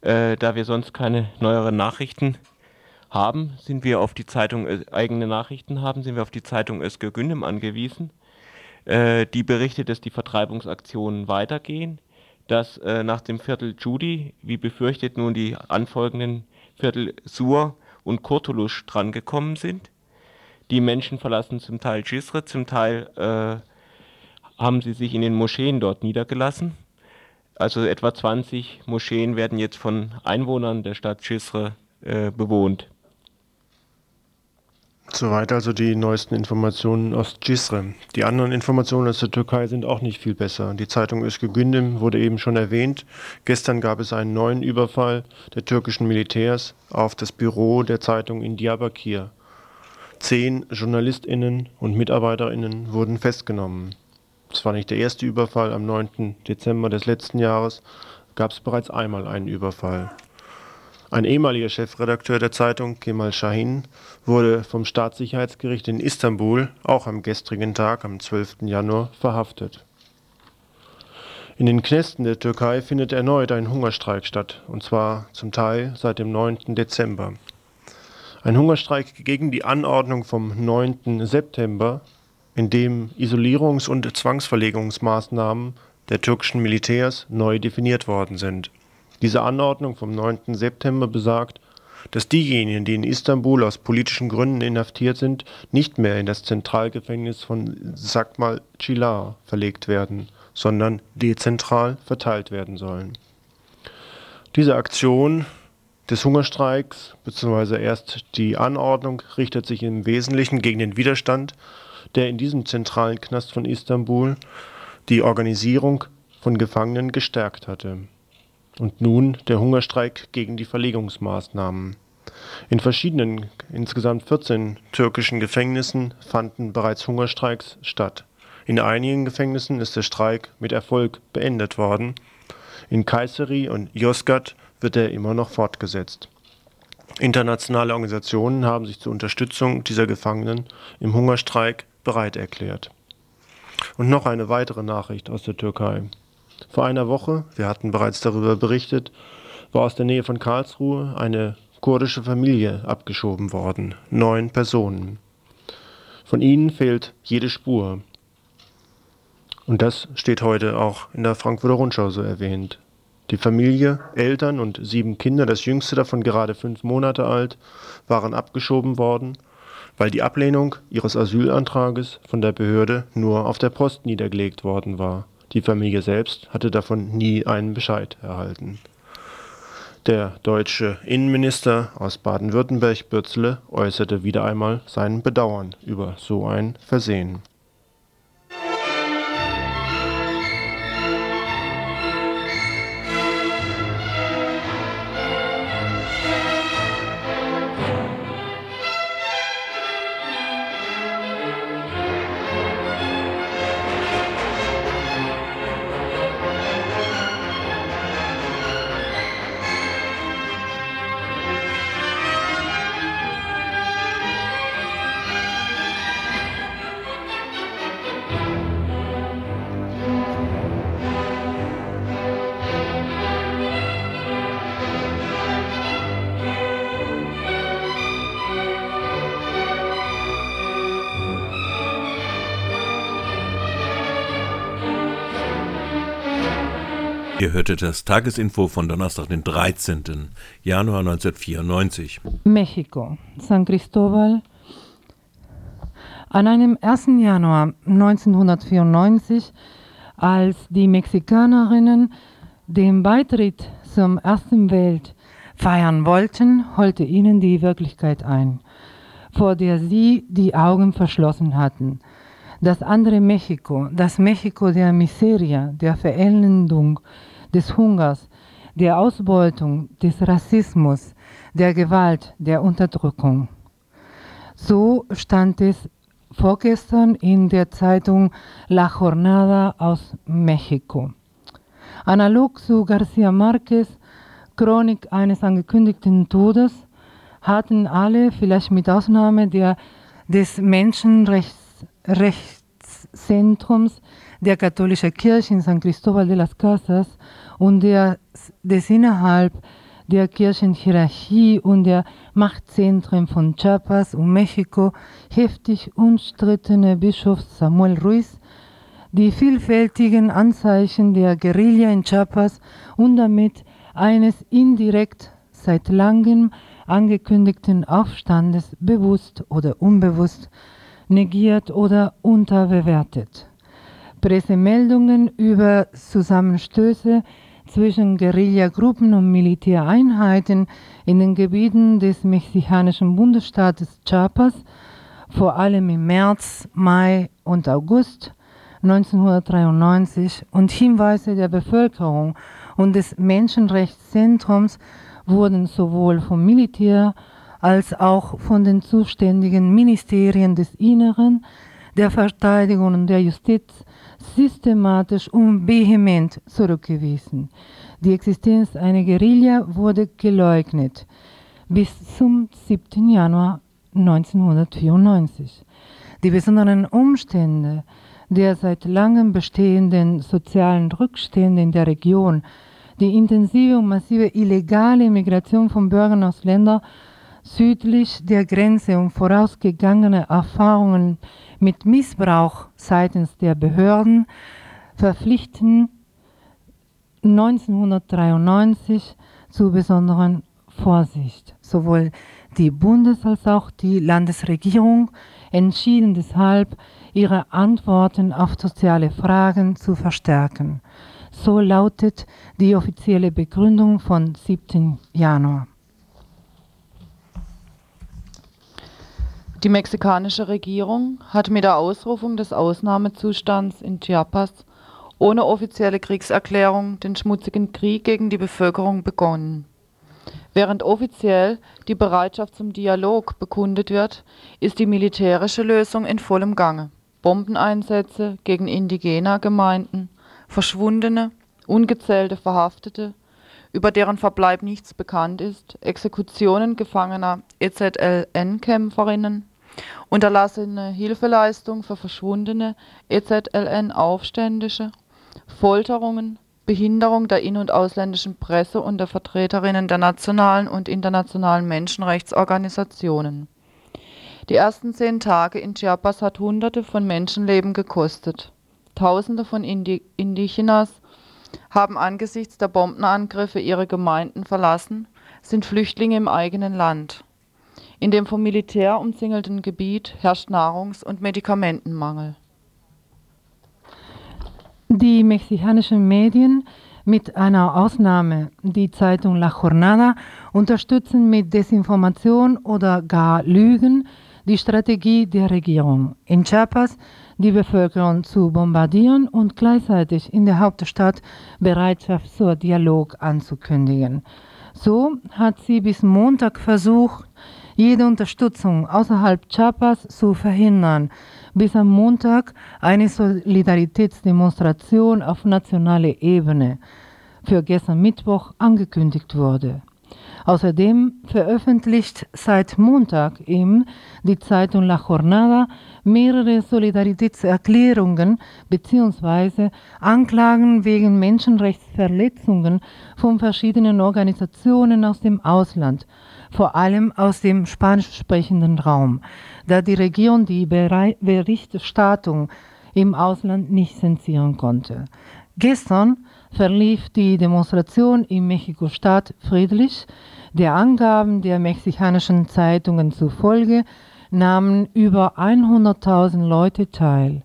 [SPEAKER 9] Äh, da wir sonst keine neueren Nachrichten haben, sind wir auf die Zeitung, äh, eigene Nachrichten haben, sind wir auf die Zeitung Özgür Gündem angewiesen. Äh, die berichtet, dass die Vertreibungsaktionen weitergehen, dass äh, nach dem Viertel Judi, wie befürchtet, nun die anfolgenden Viertel Sur und Kurtulusch drangekommen sind. Die Menschen verlassen zum Teil Cizre, zum Teil äh, haben sie sich in den Moscheen dort niedergelassen. Also etwa 20 Moscheen werden jetzt von Einwohnern der Stadt Cizre äh, bewohnt.
[SPEAKER 5] Soweit also die neuesten Informationen aus Cisre. Die anderen Informationen aus der Türkei sind auch nicht viel besser. Die Zeitung Özgü wurde eben schon erwähnt. Gestern gab es einen neuen Überfall der türkischen Militärs auf das Büro der Zeitung in Diyarbakir. Zehn JournalistInnen und MitarbeiterInnen wurden festgenommen. Es war nicht der erste Überfall. Am 9. Dezember des letzten Jahres gab es bereits einmal einen Überfall. Ein ehemaliger Chefredakteur der Zeitung, Kemal Shahin, wurde vom Staatssicherheitsgericht in Istanbul auch am gestrigen Tag, am 12. Januar, verhaftet. In den Knästen der Türkei findet erneut ein Hungerstreik statt, und zwar zum Teil seit dem 9. Dezember. Ein Hungerstreik gegen die Anordnung vom 9. September, in dem Isolierungs- und Zwangsverlegungsmaßnahmen der türkischen Militärs neu definiert worden sind. Diese Anordnung vom 9. September besagt, dass diejenigen, die in Istanbul aus politischen Gründen inhaftiert sind, nicht mehr in das Zentralgefängnis von Sakmal Cilar verlegt werden, sondern dezentral verteilt werden sollen. Diese Aktion des Hungerstreiks bzw. erst die Anordnung richtet sich im Wesentlichen gegen den Widerstand, der in diesem zentralen Knast von Istanbul die Organisierung von Gefangenen gestärkt hatte. Und nun der Hungerstreik gegen die Verlegungsmaßnahmen. In verschiedenen, insgesamt 14 türkischen Gefängnissen fanden bereits Hungerstreiks statt. In einigen Gefängnissen ist der Streik mit Erfolg beendet worden. In Kayseri und Yozgat wird er immer noch fortgesetzt. Internationale Organisationen haben sich zur Unterstützung dieser Gefangenen im Hungerstreik bereit erklärt. Und noch eine weitere Nachricht aus der Türkei. Vor einer Woche, wir hatten bereits darüber berichtet, war aus der Nähe von Karlsruhe eine kurdische Familie abgeschoben worden. Neun Personen. Von ihnen fehlt jede Spur. Und das steht heute auch in der Frankfurter Rundschau so erwähnt. Die Familie, Eltern und sieben Kinder, das jüngste davon gerade fünf Monate alt, waren abgeschoben worden, weil die Ablehnung ihres Asylantrages von der Behörde nur auf der Post niedergelegt worden war. Die Familie selbst hatte davon nie einen Bescheid erhalten. Der deutsche Innenminister aus Baden-Württemberg, Bürzle, äußerte wieder einmal sein Bedauern über so ein Versehen.
[SPEAKER 2] Ihr hörtet das Tagesinfo von Donnerstag, den 13. Januar 1994.
[SPEAKER 12] Mexiko, San Cristobal. An einem 1. Januar 1994, als die Mexikanerinnen den Beitritt zum Ersten Welt feiern wollten, holte ihnen die Wirklichkeit ein, vor der sie die Augen verschlossen hatten. Das andere Mexiko, das Mexiko der Miseria, der Verelendung, des Hungers, der Ausbeutung, des Rassismus, der Gewalt, der Unterdrückung. So stand es vorgestern in der Zeitung La Jornada aus Mexiko. Analog zu Garcia Marquez, Chronik eines angekündigten Todes, hatten alle, vielleicht mit Ausnahme der, des Menschenrechtszentrums der katholischen Kirche in San Cristóbal de las Casas, und der, des innerhalb der Kirchenhierarchie und der Machtzentren von Chiapas und Mexiko heftig umstrittene Bischof Samuel Ruiz die vielfältigen Anzeichen der Guerilla in Chiapas und damit eines indirekt seit langem angekündigten Aufstandes bewusst oder unbewusst negiert oder unterbewertet. Pressemeldungen über Zusammenstöße zwischen Guerillagruppen und Militäreinheiten in den Gebieten des mexikanischen Bundesstaates Chiapas vor allem im März, Mai und August 1993 und Hinweise der Bevölkerung und des Menschenrechtszentrums wurden sowohl vom Militär als auch von den zuständigen Ministerien des Inneren, der Verteidigung und der Justiz systematisch und vehement zurückgewiesen. Die Existenz einer Guerilla wurde geleugnet bis zum 7. Januar 1994. Die besonderen Umstände der seit langem bestehenden sozialen Rückstände in der Region, die intensive und massive illegale Migration von Bürgern aus Ländern südlich der Grenze und vorausgegangene Erfahrungen mit Missbrauch seitens der Behörden verpflichten 1993 zu besonderen Vorsicht. Sowohl die Bundes- als auch die Landesregierung entschieden deshalb, ihre Antworten auf soziale Fragen zu verstärken. So lautet die offizielle Begründung von 7. Januar.
[SPEAKER 4] Die mexikanische Regierung hat mit der Ausrufung des Ausnahmezustands in Chiapas ohne offizielle Kriegserklärung den schmutzigen Krieg gegen die Bevölkerung begonnen. Während offiziell die Bereitschaft zum Dialog bekundet wird, ist die militärische Lösung in vollem Gange. Bombeneinsätze gegen indigene Gemeinden, verschwundene, ungezählte Verhaftete, über deren Verbleib nichts bekannt ist, Exekutionen gefangener EZLN-Kämpferinnen, unterlassene Hilfeleistung für verschwundene EZLN-Aufständische, Folterungen, Behinderung der in- und ausländischen Presse und der Vertreterinnen der nationalen und internationalen Menschenrechtsorganisationen. Die ersten zehn Tage in Chiapas hat Hunderte von Menschenleben gekostet. Tausende von Indi Indigenas haben angesichts der Bombenangriffe ihre Gemeinden verlassen, sind Flüchtlinge im eigenen Land. In dem vom Militär umzingelten Gebiet herrscht Nahrungs- und Medikamentenmangel.
[SPEAKER 12] Die mexikanischen Medien, mit einer Ausnahme die Zeitung La Jornada, unterstützen mit Desinformation oder gar Lügen die Strategie der Regierung. In Chiapas die Bevölkerung zu bombardieren und gleichzeitig in der Hauptstadt Bereitschaft zur Dialog anzukündigen. So hat sie bis Montag versucht, jede Unterstützung außerhalb Chiapas zu verhindern, bis am Montag eine Solidaritätsdemonstration auf nationaler Ebene für gestern Mittwoch angekündigt wurde. Außerdem veröffentlicht seit Montag eben die Zeitung La Jornada mehrere Solidaritätserklärungen bzw. Anklagen wegen Menschenrechtsverletzungen von verschiedenen Organisationen aus dem Ausland, vor allem aus dem spanisch sprechenden Raum, da die Regierung die Berichterstattung im Ausland nicht zensieren konnte. Gestern verlief die Demonstration in Mexiko-Stadt friedlich. Der Angaben der mexikanischen Zeitungen zufolge nahmen über 100.000 Leute teil.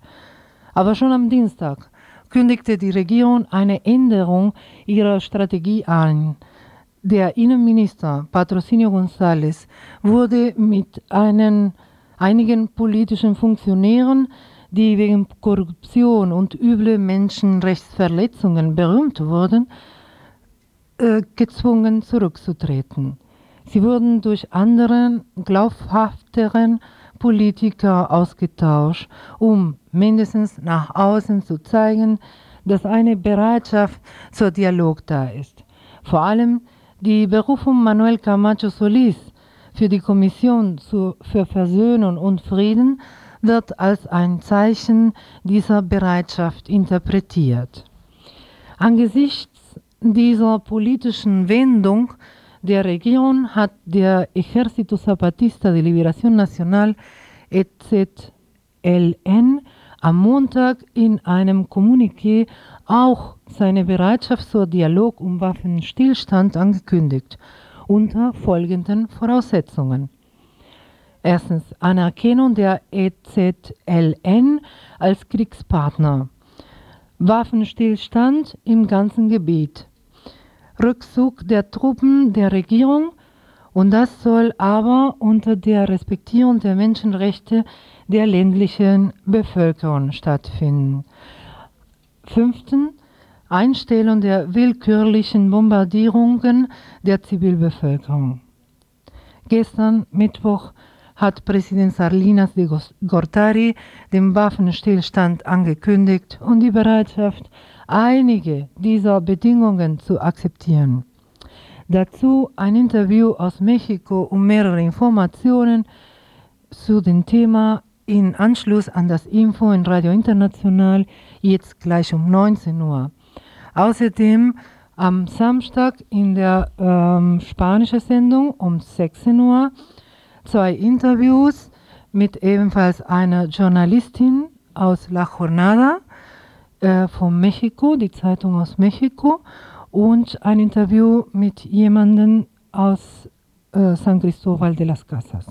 [SPEAKER 12] Aber schon am Dienstag kündigte die Regierung eine Änderung ihrer Strategie an. Der Innenminister Patrocinio González wurde mit einen, einigen politischen Funktionären die wegen Korruption und üble Menschenrechtsverletzungen berühmt wurden, äh, gezwungen zurückzutreten. Sie wurden durch andere, glaubhafteren Politiker ausgetauscht, um mindestens nach außen zu zeigen, dass eine Bereitschaft zur Dialog da ist. Vor allem die Berufung Manuel Camacho Solís für die Kommission für Versöhnung und Frieden wird als ein Zeichen dieser Bereitschaft interpretiert. Angesichts dieser politischen Wendung der Regierung hat der Ejército Zapatista de Liberación Nacional EZLN am Montag in einem Kommuniqué auch seine Bereitschaft zur Dialog um Waffenstillstand angekündigt, unter folgenden Voraussetzungen. Erstens Anerkennung der EZLN als Kriegspartner. Waffenstillstand im ganzen Gebiet. Rückzug der Truppen der Regierung Und das soll aber unter der Respektierung der Menschenrechte der ländlichen Bevölkerung stattfinden. Fünftens, Einstellung der willkürlichen Bombardierungen der Zivilbevölkerung. Gestern Mittwoch hat Präsident Sarlinas de Gortari den Waffenstillstand angekündigt und die Bereitschaft, einige dieser Bedingungen zu akzeptieren. Dazu ein Interview aus Mexiko und mehrere Informationen zu dem Thema in Anschluss an das Info in Radio International jetzt gleich um 19 Uhr. Außerdem am Samstag in der ähm, spanischen Sendung um 16 Uhr zwei Interviews mit ebenfalls einer Journalistin aus La Jornada äh, von Mexiko, die Zeitung aus Mexiko, und ein Interview mit jemandem aus äh, San Cristóbal de las Casas.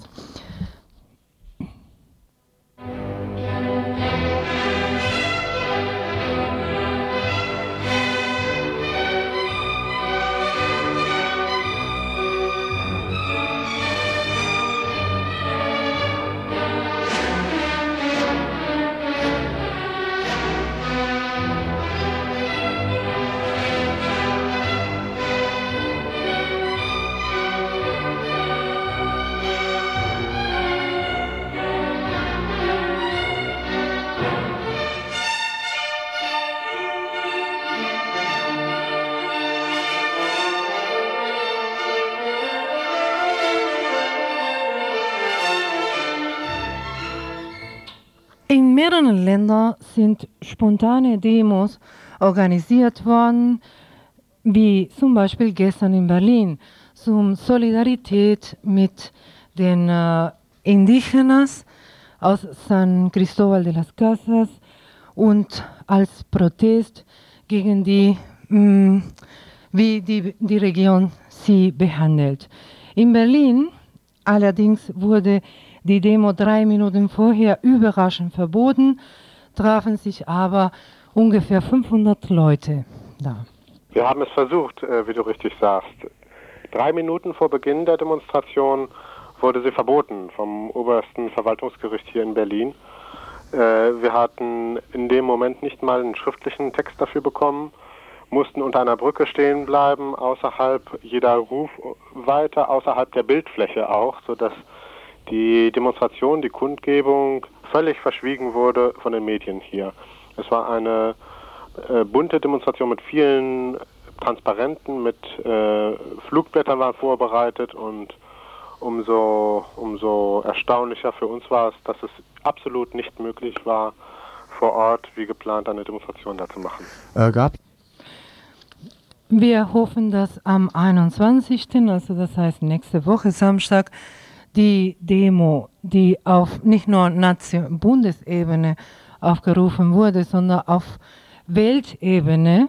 [SPEAKER 12] In mehreren Ländern sind spontane Demos organisiert worden, wie zum Beispiel gestern in Berlin, zum Solidarität mit den äh, Indigenas aus San Cristóbal de las Casas und als Protest gegen die, mh, wie die, die Region sie behandelt. In Berlin allerdings wurde die Demo drei Minuten vorher überraschend verboten, trafen sich aber ungefähr 500 Leute da.
[SPEAKER 13] Wir haben es versucht, äh, wie du richtig sagst. Drei Minuten vor Beginn der Demonstration wurde sie verboten vom obersten Verwaltungsgericht hier in Berlin. Äh, wir hatten in dem Moment nicht mal einen schriftlichen Text dafür bekommen, mussten unter einer Brücke stehen bleiben, außerhalb jeder Rufweite, außerhalb der Bildfläche auch, sodass die Demonstration, die Kundgebung völlig verschwiegen wurde von den Medien hier. Es war eine äh, bunte Demonstration mit vielen Transparenten, mit äh, Flugblättern waren vorbereitet und umso, umso erstaunlicher für uns war es, dass es absolut nicht möglich war, vor Ort wie geplant eine Demonstration da zu machen.
[SPEAKER 12] Äh, gab wir hoffen, dass am 21., also das heißt nächste Woche Samstag, die Demo, die auf nicht nur Nation Bundesebene aufgerufen wurde, sondern auf Weltebene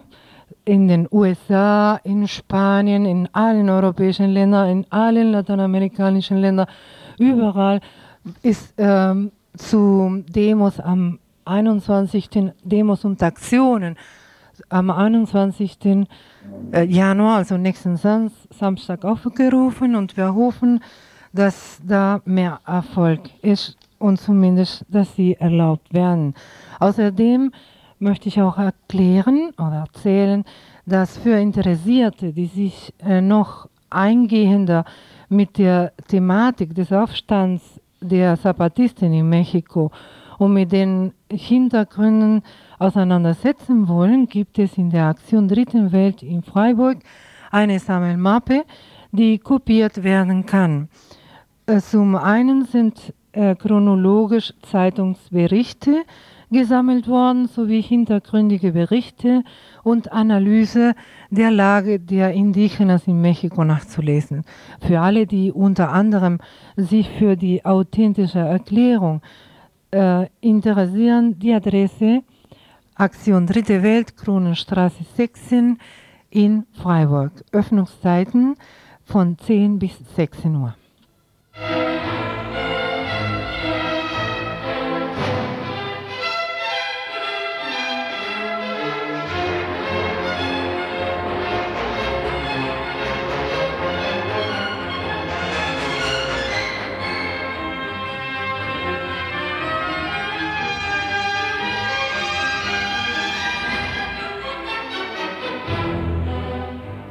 [SPEAKER 12] in den USA, in Spanien, in allen europäischen Ländern, in allen lateinamerikanischen Ländern, überall ist ähm, zu Demos am 21. Demos und Aktionen am 21. Äh, Januar, also nächsten Sam Samstag aufgerufen und wir hoffen, dass da mehr Erfolg ist und zumindest, dass sie erlaubt werden. Außerdem möchte ich auch erklären oder erzählen, dass für Interessierte, die sich äh, noch eingehender mit der Thematik des Aufstands der Zapatisten in Mexiko und mit den Hintergründen auseinandersetzen wollen, gibt es in der Aktion Dritten Welt in Freiburg eine Sammelmappe, die kopiert werden kann. Äh, zum einen sind äh, chronologisch Zeitungsberichte gesammelt worden, sowie hintergründige Berichte und Analyse der Lage der Indigenas in Mexiko nachzulesen. Für alle, die unter anderem sich für die authentische Erklärung äh, interessieren, die Adresse Aktion Dritte Welt, Kronenstraße 16 in Freiburg. Öffnungszeiten von 10 bis 16 Uhr.
[SPEAKER 2] Música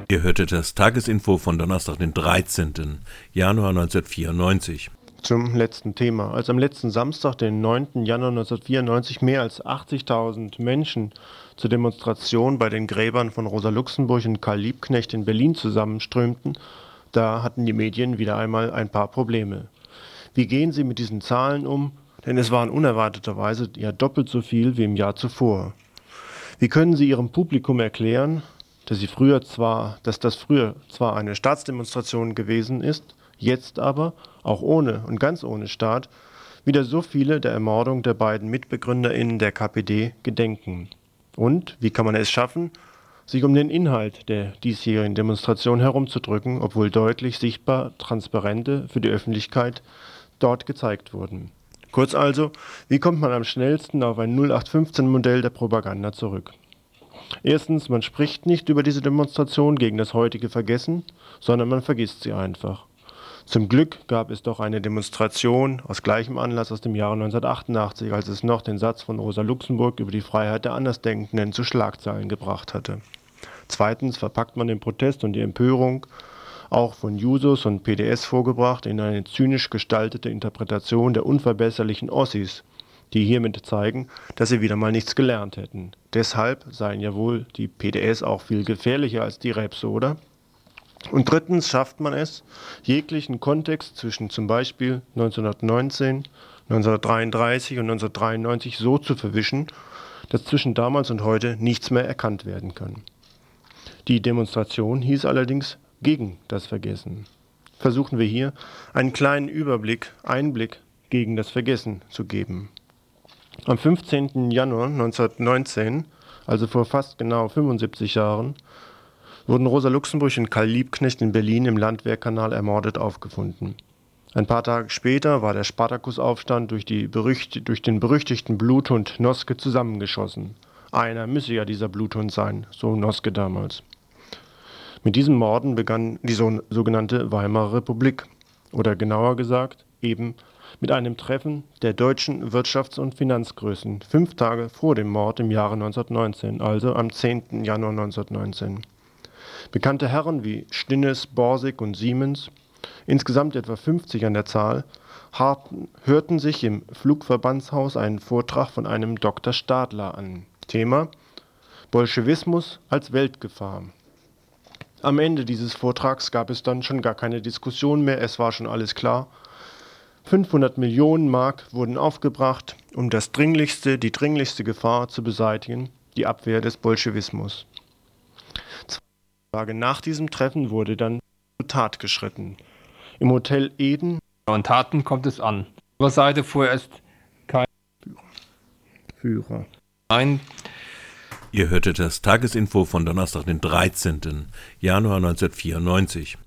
[SPEAKER 2] Ihr hörtet das Tagesinfo von Donnerstag, den 13. Januar 1994.
[SPEAKER 5] Zum letzten Thema. Als am letzten Samstag, den 9. Januar 1994, mehr als 80.000 Menschen zur Demonstration bei den Gräbern von Rosa Luxemburg und Karl Liebknecht in Berlin zusammenströmten, da hatten die Medien wieder einmal ein paar Probleme. Wie gehen sie mit diesen Zahlen um? Denn es waren unerwarteterweise ja doppelt so viel wie im Jahr zuvor. Wie können sie ihrem Publikum erklären, dass sie früher zwar, dass das früher zwar eine Staatsdemonstration gewesen ist, jetzt aber, auch ohne und ganz ohne Staat, wieder so viele der Ermordung der beiden MitbegründerInnen der KPD gedenken. Und wie kann man es schaffen, sich um den Inhalt der diesjährigen Demonstration herumzudrücken, obwohl deutlich sichtbar Transparente für die Öffentlichkeit dort gezeigt wurden. Kurz also, wie kommt man am schnellsten auf ein 0815-Modell der Propaganda zurück? Erstens, man spricht nicht über diese Demonstration gegen das heutige Vergessen, sondern man vergisst sie einfach. Zum Glück gab es doch eine Demonstration aus gleichem Anlass aus dem Jahre 1988, als es noch den Satz von Rosa Luxemburg über die Freiheit der Andersdenkenden zu Schlagzeilen gebracht hatte. Zweitens verpackt man den Protest und die Empörung, auch von Jusos und PDS vorgebracht, in eine zynisch gestaltete Interpretation der unverbesserlichen Ossis, die hiermit zeigen, dass sie wieder mal nichts gelernt hätten. Deshalb seien ja wohl die PDS auch viel gefährlicher als die Rebso, oder? Und drittens schafft man es, jeglichen Kontext zwischen zum Beispiel 1919, 1933 und 1993 so zu verwischen, dass zwischen damals und heute nichts mehr erkannt werden kann. Die Demonstration hieß allerdings gegen das Vergessen. Versuchen wir hier einen kleinen Überblick, Einblick gegen das Vergessen zu geben. Am 15. Januar 1919, also vor fast genau 75 Jahren, wurden Rosa Luxemburg und Karl Liebknecht in Berlin im Landwehrkanal ermordet aufgefunden. Ein paar Tage später war der Spartakusaufstand durch, durch den berüchtigten Bluthund Noske zusammengeschossen. Einer müsse ja dieser Bluthund sein, so Noske damals. Mit diesen Morden begann die so, sogenannte Weimarer Republik, oder genauer gesagt eben mit einem Treffen der deutschen Wirtschafts- und Finanzgrößen fünf Tage vor dem Mord im Jahre 1919, also am 10. Januar 1919. Bekannte Herren wie Stinnes, Borsig und Siemens, insgesamt etwa 50 an der Zahl, harten, hörten sich im Flugverbandshaus einen Vortrag von einem Dr. Stadler an. Thema Bolschewismus als Weltgefahr. Am Ende dieses Vortrags gab es dann schon gar keine Diskussion mehr, es war schon alles klar. 500 Millionen Mark wurden aufgebracht, um das dringlichste, die dringlichste Gefahr zu beseitigen, die Abwehr des Bolschewismus. Tage nach diesem Treffen wurde dann zur Tat geschritten. Im Hotel Eden.
[SPEAKER 3] Und Taten kommt es an. Ihrer Seite vorerst kein
[SPEAKER 5] Führer.
[SPEAKER 3] Nein.
[SPEAKER 2] Ihr hörtet das Tagesinfo von Donnerstag, den 13. Januar 1994.